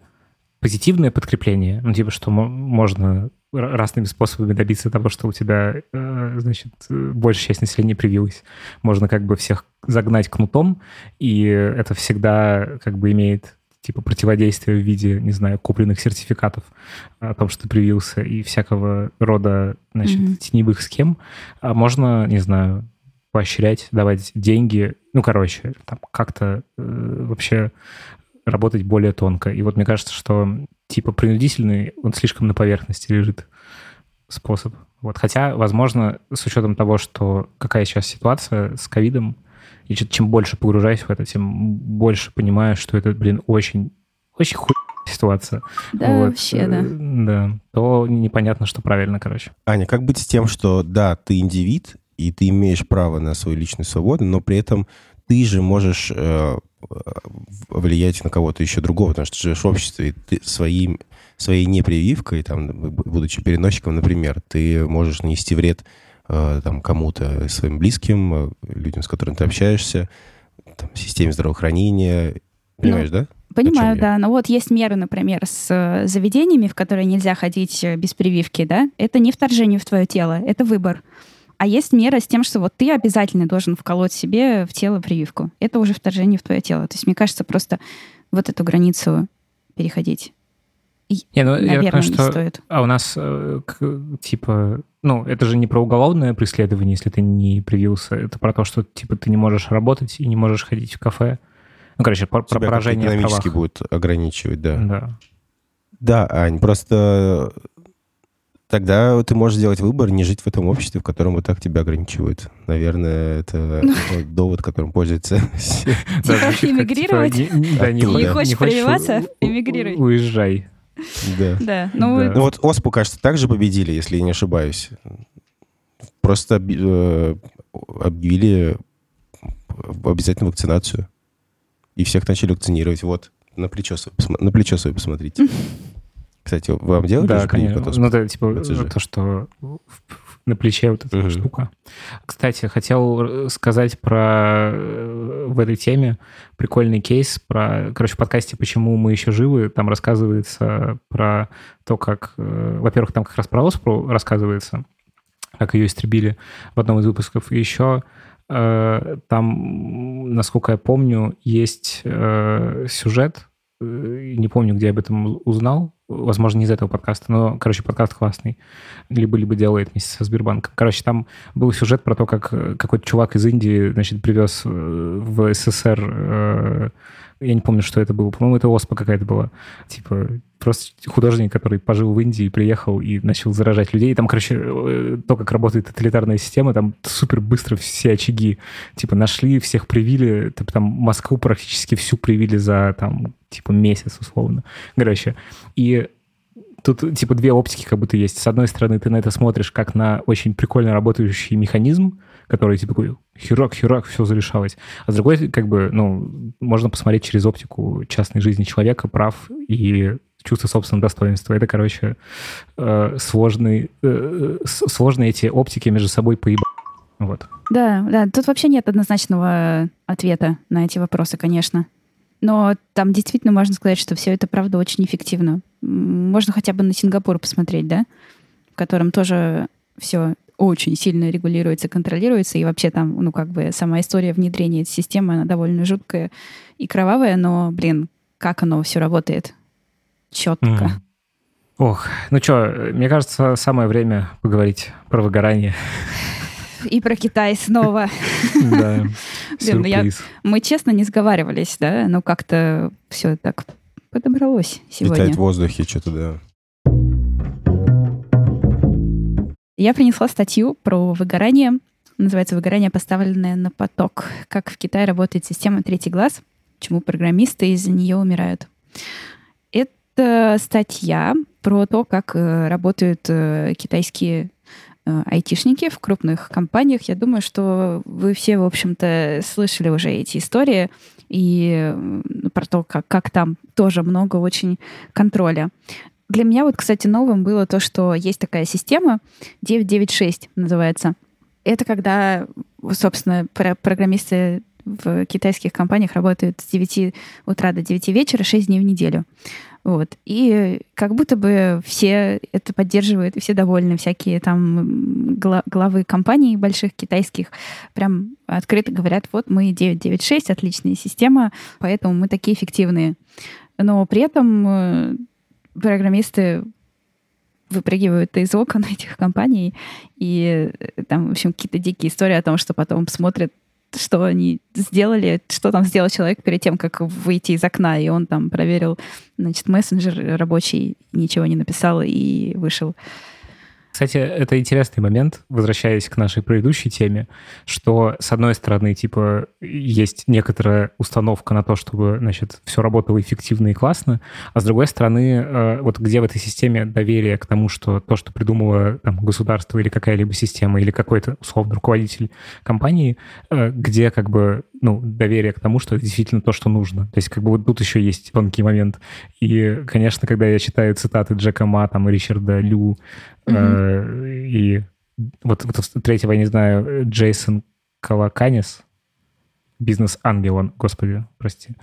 позитивное подкрепление. Ну, типа, что мо- можно разными способами добиться того, что у тебя, э, значит, большая часть населения привилась. Можно как бы всех загнать кнутом, и это всегда как бы имеет типа противодействие в виде, не знаю, купленных сертификатов о том, что ты привился, и всякого рода, значит, Мгм. теневых схем. А можно, не знаю, поощрять, давать деньги, ну, короче, там как-то э, вообще работать более тонко. И вот мне кажется, что типа принудительный, он слишком на поверхности лежит способ. Вот. Хотя, возможно, с учетом того, что какая сейчас ситуация с ковидом, и чем больше погружаюсь в это, тем больше понимаю, что это, блин, очень, очень хуй ситуация. Да, Вот, вообще, э, да. Да. То непонятно, что правильно, короче. Аня, как быть с тем, что да, ты индивид, и ты имеешь право на свою личную свободу, но при этом ты же можешь э, влиять на кого-то еще другого, потому что ты живешь в обществе, и ты своим, своей непрививкой, там, будучи переносчиком, например, ты можешь нанести вред там, кому-то, своим близким, э, людям, с которыми ты общаешься, там, системе здравоохранения. Понимаешь, да? Понимаю, да. Но вот есть меры, например, с э, заведениями, в которые нельзя ходить э, без прививки, да? Это не вторжение в твое тело, это выбор. А есть мера с тем, что вот ты обязательно должен вколоть себе в тело прививку. Это уже вторжение в твое тело. То есть, мне кажется, просто вот эту границу переходить, Не, ну, я наверное, понимаю, не что стоит. А у нас, э, типа, ну, это же не про уголовное преследование, если ты не привился. Это про то, что, типа, ты не можешь работать и не можешь ходить в кафе. Ну, короче, про, про поражение экономически правах. будут ограничивать, да. Да. Да, Ань, просто тогда ты можешь сделать выбор не жить в этом обществе, в котором вот так тебя ограничивают. Наверное, это вот довод, которым пользуются все. Типа, как, эмигрировать? не- не- да, не, Не хочешь прививаться? Эмигрируй. Уезжай. Да. Да, ну, Да. Ну вот ОСПУ, кажется, также победили, если я не ошибаюсь. Просто э, объявили обязательно вакцинацию. И всех начали вакцинировать. Вот, на плечо свое, на плечо свое посмотрите. Кстати, вам делали Да, конечно. Ну, это, типа, БЦЖ? то, что на плече вот эта Мгм. штука. Кстати, хотел сказать про э, в этой теме прикольный кейс про, короче, в подкасте «Почему мы еще живы» там рассказывается про то, как, э, во-первых, там как раз про ОСПРУ рассказывается, как ее истребили в одном из выпусков. И еще э, там, насколько я помню, есть э, сюжет, э, не помню, где я об этом узнал, возможно, не из этого подкаста, но, короче, подкаст классный, либо-либо делает вместе со Сбербанком. Короче, там был сюжет про то, как какой-то чувак из Индии, значит, привез э, в СССР, э, я не помню, что это было, по-моему, это ОСПА какая-то была, типа, просто художник, который пожил в Индии, приехал и начал заражать людей. И там, короче, э, то, как работает тоталитарная система, там супер быстро все очаги, типа, нашли, всех привили, типа, там Москву практически всю привили за, там, типа, месяц, условно. Короче, и тут, типа, две оптики как будто есть. С одной стороны, ты на это смотришь как на очень прикольно работающий механизм, который, типа, такой херак, херак, все зарешалось. А с другой, как бы, ну, можно посмотреть через оптику частной жизни человека, прав и чувство собственного достоинства. Это, короче, э, сложный, э, сложные эти оптики между собой поебать. Вот. Да, да, тут вообще нет однозначного ответа на эти вопросы, конечно. Но там действительно можно сказать, что все это, правда, очень эффективно. Можно хотя бы на Сингапур посмотреть, да? В котором тоже все очень сильно регулируется, контролируется, и вообще там, ну, как бы сама история внедрения этой системы, она довольно жуткая и кровавая, но, блин, как оно все работает четко. Мгм. Ох, ну что, мне кажется, самое время поговорить про выгорание. И про Китай снова. Да, ну сюрприз. Мы честно не сговаривались, да? Ну, как-то все так подобралось сегодня. Летает в воздухе, что-то, да. Я принесла статью про выгорание. Называется «Выгорание, поставленное на поток. Как в Китае работает система «Третий глаз», почему программисты из-за нее умирают». Это статья про то, как э, работают э, китайские э, айтишники в крупных компаниях. Я думаю, что вы все, в общем-то, слышали уже эти истории и про то, как, как там тоже много очень контроля. Для меня вот, кстати, новым было то, что есть такая система 996 называется. Это когда, собственно, программисты в китайских компаниях работают с 9 утра до 9 вечера, 6 дней в неделю. Вот. И как будто бы все это поддерживают, все довольны. Всякие там главы компаний больших китайских прям открыто говорят, вот мы 996, отличная система, поэтому мы такие эффективные. Но при этом э, программисты выпрыгивают из окон этих компаний, и э, там, в общем, какие-то дикие истории о том, что потом смотрят что они сделали, что там сделал человек перед тем, как выйти из окна, и он там проверил, значит, мессенджер рабочий, ничего не написал и вышел. Кстати, это интересный момент, возвращаясь к нашей предыдущей теме, что, с одной стороны, типа, есть некоторая установка на то, чтобы, значит, все работало эффективно и классно, а с другой стороны, э, вот где в этой системе доверие к тому, что то, что придумало там, государство или какая-либо система, или какой-то, условно, руководитель компании, э, где как бы, ну, доверие к тому, что это действительно то, что нужно. То есть как бы вот тут еще есть тонкий момент. И, конечно, когда я читаю цитаты Джека Ма, там, Ричарда Лю, Mm-hmm. И вот, вот третьего, я не знаю, Джейсон Калаканис, бизнес-ангел он, господи, прости.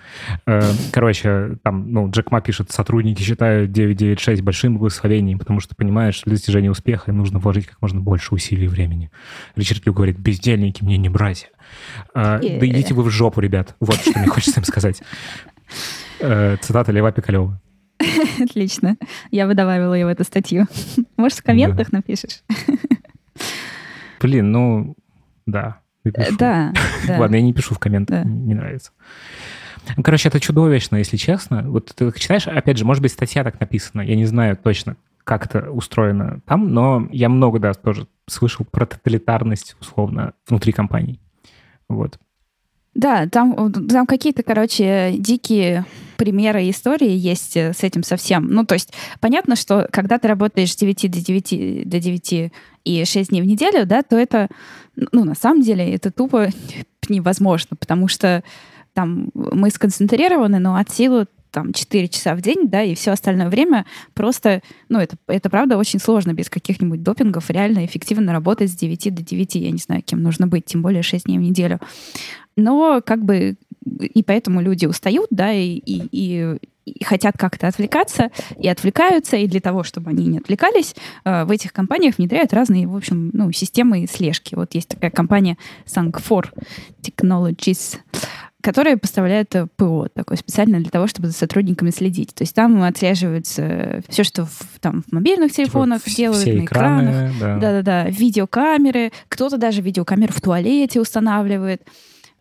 Э, короче, там, ну, Джек Ма пишет, сотрудники считают 996 большим благословением, потому что понимают, что для достижения успеха им нужно вложить как можно больше усилий и времени. Ричард Лю говорит, бездельники мне не братья. Yeah. Да идите вы в жопу, ребят. Вот что мне хочется им сказать. Э, цитата Лева Пикалева. Отлично. Я бы добавила ее в эту статью. Может, в комментах да. напишешь? Блин, ну, да. Напишу. Да, да. Ладно, я не пишу в комментах, да. не нравится. Ну, короче, это чудовищно, если честно. Вот ты читаешь, опять же, может быть, статья так написана, я не знаю точно, как это устроено там, но я много, да, тоже слышал про тоталитарность, условно, внутри компаний. Вот. Да, там, там какие-то, короче, дикие примеры истории есть э, с этим совсем. Ну, то есть понятно, что когда ты работаешь с 9 до 9, до 9 и 6 дней в неделю, да, то это, ну, на самом деле, это тупо невозможно, потому что там мы сконцентрированы, но от силы там 4 часа в день, да, и все остальное время просто, ну, это, это правда очень сложно без каких-нибудь допингов реально эффективно работать с 9 до 9. Я не знаю, кем нужно быть, тем более 6 дней в неделю но как бы и поэтому люди устают, да, и, и, и, и хотят как-то отвлекаться, и отвлекаются, и для того, чтобы они не отвлекались, э, в этих компаниях внедряют разные, в общем, ну, системы слежки. Вот есть такая компания Sang4 Technologies, которая поставляет э, ПО такой специально для того, чтобы за сотрудниками следить. То есть там отслеживается все, что в, там в мобильных телефонах типа делают, все на экранах. Да-да-да, видеокамеры. Кто-то даже видеокамеру в туалете устанавливает.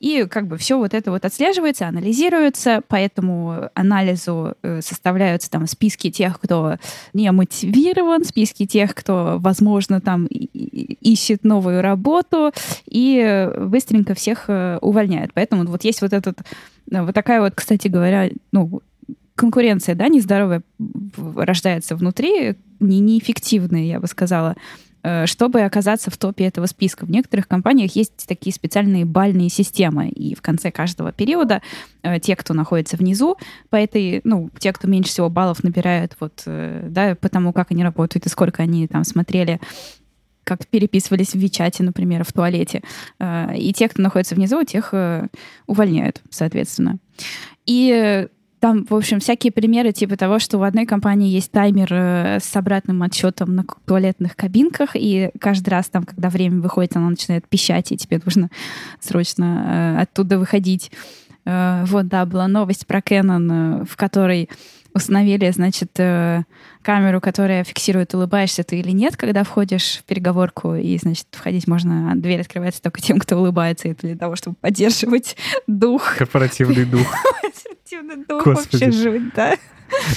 И как бы все вот это вот отслеживается, анализируется, по этому анализу э, составляются там списки тех, кто не мотивирован, списки тех, кто, возможно, там ищет новую работу, и быстренько всех э, увольняют. Поэтому вот есть вот этот, э, вот такая вот, кстати говоря, ну, конкуренция, да, нездоровая рождается внутри, не неэффективная, я бы сказала. Э, чтобы оказаться в топе этого списка. В некоторых компаниях есть такие специальные бальные системы, и в конце каждого периода э, те, кто находится внизу, по этой, ну, те, кто меньше всего баллов набирают, вот, э, да, потому как они работают и сколько они там смотрели как переписывались в Вичате, например, в туалете. И те, кто находится внизу, тех увольняют, соответственно. И там, в общем, всякие примеры типа того, что в одной компании есть таймер э, с обратным отсчетом на туалетных кабинках, и каждый раз там, когда время выходит, оно начинает пищать, и тебе нужно срочно э, оттуда выходить. Э, вот, да, была новость про Canon, в которой установили, значит, камеру, которая фиксирует, улыбаешься ты или нет, когда входишь в переговорку, и, значит, входить можно, а дверь открывается только тем, кто улыбается, это для того, чтобы поддерживать дух. Корпоративный дух. Корпоративный дух вообще жуть, да?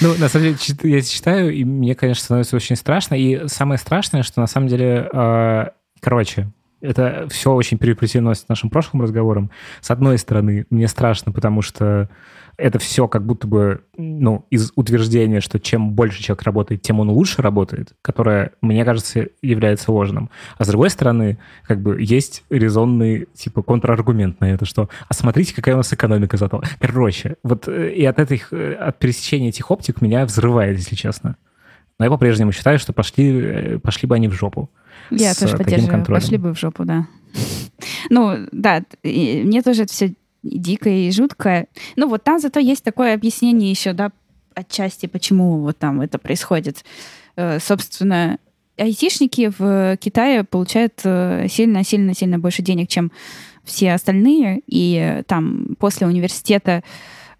Ну, на самом деле, я читаю, и мне, конечно, становится очень страшно. И самое страшное, что на самом деле, э, короче, это все очень переплетено с нашим прошлым разговором. С одной стороны, мне страшно, потому что это все как будто бы ну, из утверждения, что чем больше человек работает, тем он лучше работает, которое, мне кажется, является ложным. А с другой стороны, как бы есть резонный, типа, контраргумент на это, что «а смотрите, какая у нас экономика зато». Короче, вот э, и от, этих, э, от пересечения этих оптик меня взрывает, если честно. Но я по-прежнему считаю, что пошли, э, пошли бы они в жопу. Я тоже поддерживаю. Контролем. Пошли бы в жопу, да. Ну, да, мне тоже это все дико и жутко. Ну, вот там зато есть такое объяснение еще, да, отчасти, почему вот там это происходит. Э, собственно, айтишники в Китае получают сильно-сильно-сильно больше денег, чем все остальные, и там после университета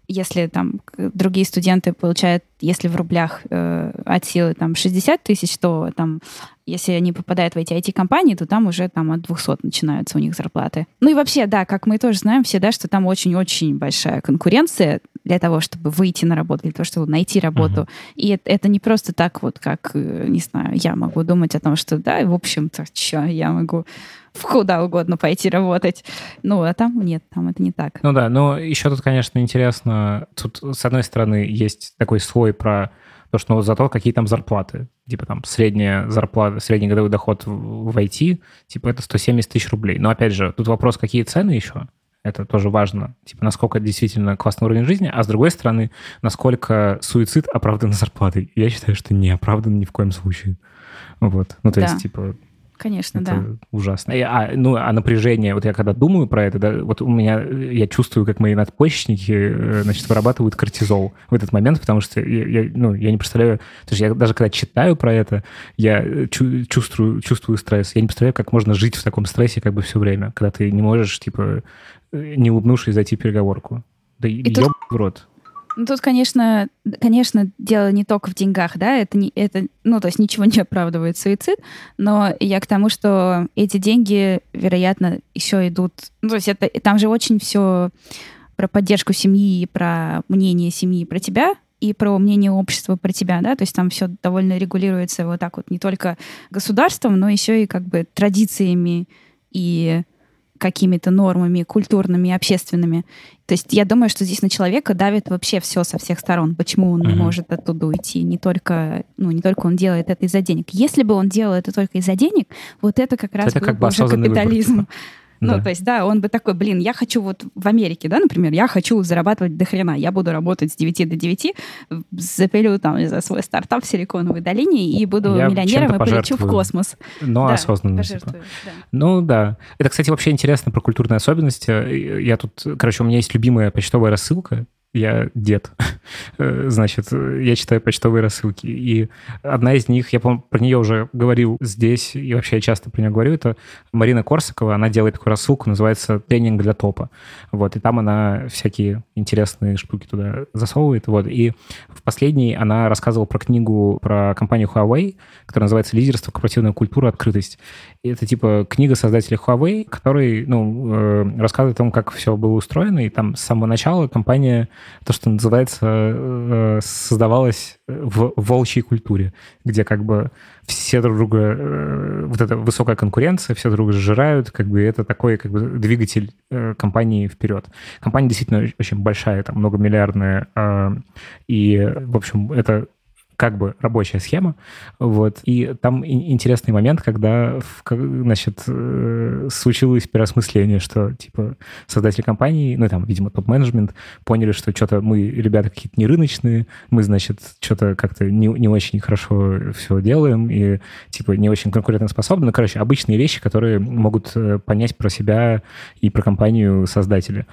если там другие студенты получают, если в рублях э, от силы там 60 тысяч, то там, если они попадают в эти IT-компании, то там уже там от 200 начинаются у них зарплаты. Ну и вообще, да, как мы тоже знаем все, да, что там очень-очень большая конкуренция для того, чтобы выйти на работу, для того, чтобы найти работу. Uh-huh. И это, это не просто так вот, как, э, не знаю, я могу думать о том, что да, в общем-то, что я могу куда угодно пойти работать. Ну, а там нет, там это не так. Ну да, но еще тут, конечно, интересно, тут, с одной стороны, есть такой слой про то, что ну, зато какие там зарплаты. Типа там средняя зарплата, средний годовой доход в, IT, типа это 170 тысяч рублей. Но опять же, тут вопрос, какие цены еще? Это тоже важно. Типа, насколько действительно классный уровень жизни, а с другой стороны, насколько суицид оправдан зарплатой. Я считаю, что не оправдан ни в коем случае. Вот. Ну, то да. есть, типа, Конечно, это да. ужасно. А, ну, а напряжение, вот я когда думаю про это, да, вот у меня, я чувствую, как мои надпочечники, э, значит, вырабатывают кортизол в этот момент, потому что я, я, ну, я не представляю, то есть я даже когда читаю про это, я чувствую, чувствую стресс. Я не представляю, как можно жить в таком стрессе как бы все время, когда ты не можешь, типа, э, не улыбнувшись, зайти в переговорку. Да и тут... в рот. Ну, тут, конечно, конечно, дело не только в деньгах, да, это, не, это, ну, то есть ничего не оправдывает суицид, но я к тому, что эти деньги, вероятно, еще идут, ну, то есть это, там же очень все про поддержку семьи, про мнение семьи, про тебя, и про мнение общества про тебя, да, то есть там все довольно регулируется вот так вот не только государством, но еще и как бы традициями и какими-то нормами культурными, общественными. То есть я думаю, что здесь на человека давит вообще все со всех сторон. Почему он mm-hmm. не может оттуда уйти? Не только, ну, не только он делает это из-за денег. Если бы он делал это только из-за денег, вот это как раз это был как бы уже капитализм. Выбор, типа. Ну, да. то есть, да, он бы такой, блин, я хочу вот в Америке, да, например, я хочу зарабатывать до хрена, я буду работать с 9 до 9, запилю там, за свой стартап в Силиконовой долине и буду я миллионером и полечу в космос. Но да, осознанно. Типа. Да. Ну, да. Это, кстати, вообще интересно про культурные особенности. Я тут, короче, у меня есть любимая почтовая рассылка, я дед. Э, значит, я читаю почтовые рассылки. И одна из них, я, по про нее уже говорил здесь, и вообще я часто про нее говорю, это Марина Корсакова. Она делает такую рассылку, называется «Тренинг для топа». Вот, и там она всякие интересные штуки туда засовывает. Вот, и в последней она рассказывала про книгу про компанию Huawei, которая называется «Лидерство, корпоративная культура, открытость». И это типа книга создателя Huawei, который, ну, э, рассказывает о том, как все было устроено, и там с самого начала компания то, что называется, э, создавалось в волчьей культуре, где как бы все друг друга, э, вот эта высокая конкуренция, все друг друга сжирают, как бы это такой как бы двигатель компании вперед. Компания действительно очень большая, там многомиллиардная, и, в общем, это как бы рабочая схема, вот, и там интересный момент, когда, значит, э, случилось переосмысление, что, типа, создатели компании, ну, там, видимо, топ-менеджмент, поняли, что что-то мы, ребята, какие-то не рыночные, мы, значит, что-то как-то не, не очень хорошо все делаем и, типа, не очень конкурентоспособны. Ну, короче, обычные вещи, которые могут э, понять про себя и про компанию создатели,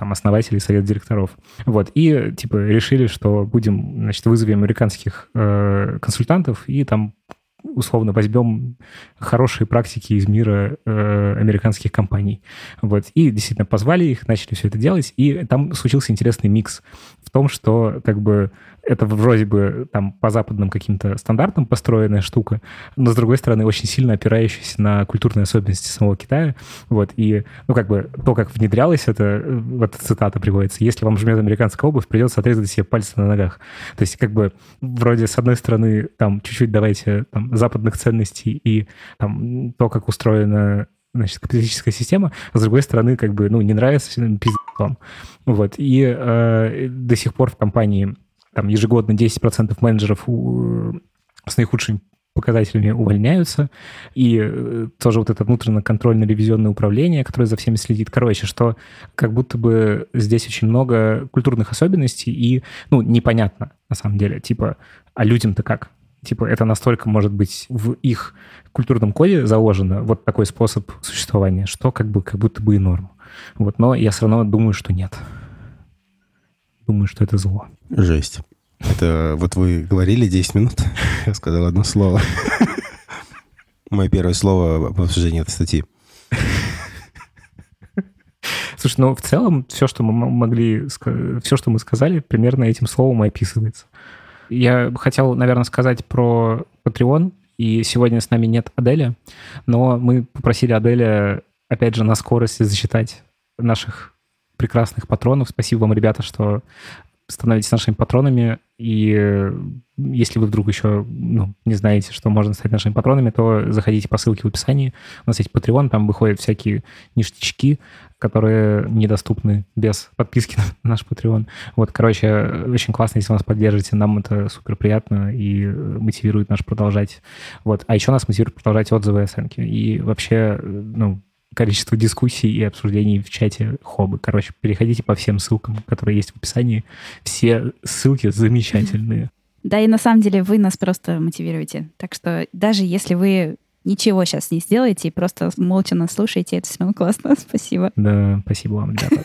там, основатели, совет директоров. Вот, и, типа, решили, что будем, значит, вызовем американских э, консультантов и там условно возьмем хорошие практики из мира э, американских компаний. Вот. И действительно позвали их, начали все это делать, и там случился интересный микс в том, что как бы это вроде бы там по западным каким-то стандартам построенная штука, но, с другой стороны, очень сильно опирающаяся на культурные особенности самого Китая. Вот, и, ну, как бы, то, как внедрялось это, вот цитата приводится, если вам жмет американская обувь, придется отрезать себе пальцы на ногах. То есть, как бы, вроде, с одной стороны, там, чуть-чуть давайте там, западных ценностей и там, то, как устроена значит, капиталистическая система, а с другой стороны, как бы, ну, не нравится, пиздец вам. Вот. И э, до сих пор в компании там ежегодно 10% менеджеров у, с наихудшими показателями увольняются, и э, тоже вот это внутренне-контрольное ревизионное управление, которое за всеми следит. Короче, что как будто бы здесь очень много культурных особенностей, и, ну, непонятно, на самом деле, типа, а людям-то как? Типа, это настолько, может быть, в их культурном коде заложено вот такой способ существования, что как бы как будто бы и норм. Вот, но я все равно думаю, что нет. Думаю, что это зло. Жесть. Это вот вы говорили 10 минут, я сказал одно слово. Мое первое слово в обсуждении этой статьи. Слушай, ну в целом все, что мы могли, все, что мы сказали, примерно этим словом описывается. Я хотел, наверное, сказать про Patreon, и сегодня с нами нет Аделя, но мы попросили Аделя, опять же, на скорости засчитать наших прекрасных патронов. Спасибо вам, ребята, что становитесь нашими патронами, и э, если вы вдруг еще ну, не знаете, что можно стать нашими патронами, то заходите по ссылке в описании. У нас есть Patreon, там выходят всякие ништячки, которые недоступны без подписки на наш Patreon. Вот, короче, очень классно, если вы нас поддержите, нам это супер приятно и мотивирует нас продолжать. Вот. А еще нас мотивирует продолжать отзывы и оценки. И вообще, ну, количество дискуссий и обсуждений в чате хобы. Короче, переходите по всем ссылкам, которые есть в описании. Все ссылки замечательные. Да, и на самом деле вы нас просто мотивируете. Так что даже если вы ничего сейчас не сделаете и просто молча нас слушаете, это все равно классно. Спасибо. Да, спасибо вам, ребята.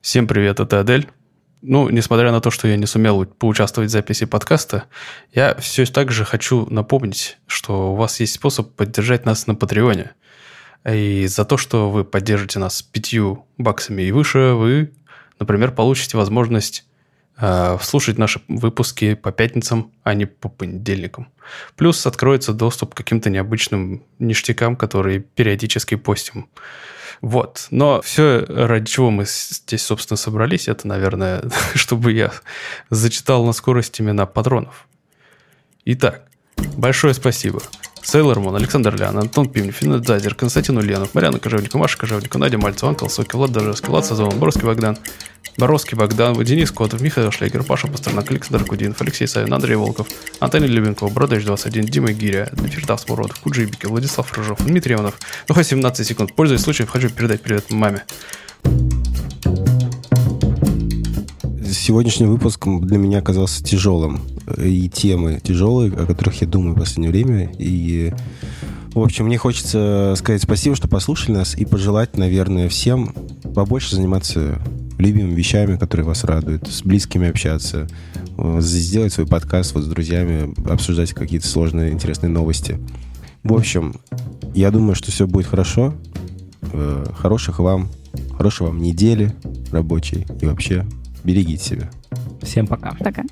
Всем привет, это Адель. Ну, несмотря на то, что я не сумел поучаствовать в записи подкаста, я все так же хочу напомнить, что у вас есть способ поддержать нас на Патреоне – и за то, что вы поддержите нас пятью баксами и выше, вы, например, получите возможность э, слушать наши выпуски по пятницам, а не по понедельникам. Плюс откроется доступ к каким-то необычным ништякам, которые периодически постим. Вот. Но все, ради чего мы здесь, собственно, собрались, это, наверное, чтобы я зачитал на скорость имена патронов. Итак, большое спасибо Сейлормон, Александр Лян, Антон Пимнев, Финет Зайдер, Константин Ульянов, Марьяна Кожевникова, Маша Кожевникова, Надя Мальцева, Анкл Соки, Влад Дожевский, Влад Сазон, Боровский Богдан, Боровский Богдан, Денис Котов, Михаил Шлегер, Паша Пастернак, Александр Кудинов, Алексей Савин, Андрей Волков, Антоний Любенков, Бродыч 21, Дима Гиря, Дмитрий Смородов, Куджибики, Владислав Рыжов, Дмитрий Иванов. Ну, хоть 17 секунд. Пользуясь случаем, хочу передать привет маме. Сегодняшний выпуск для меня оказался тяжелым и темы тяжелые, о которых я думаю в последнее время. И, в общем, мне хочется сказать спасибо, что послушали нас, и пожелать, наверное, всем побольше заниматься любимыми вещами, которые вас радуют, с близкими общаться, сделать свой подкаст вот с друзьями, обсуждать какие-то сложные, интересные новости. В общем, я думаю, что все будет хорошо. Э, хороших вам, хорошей вам недели рабочей и вообще Берегите себя. Всем пока. Пока.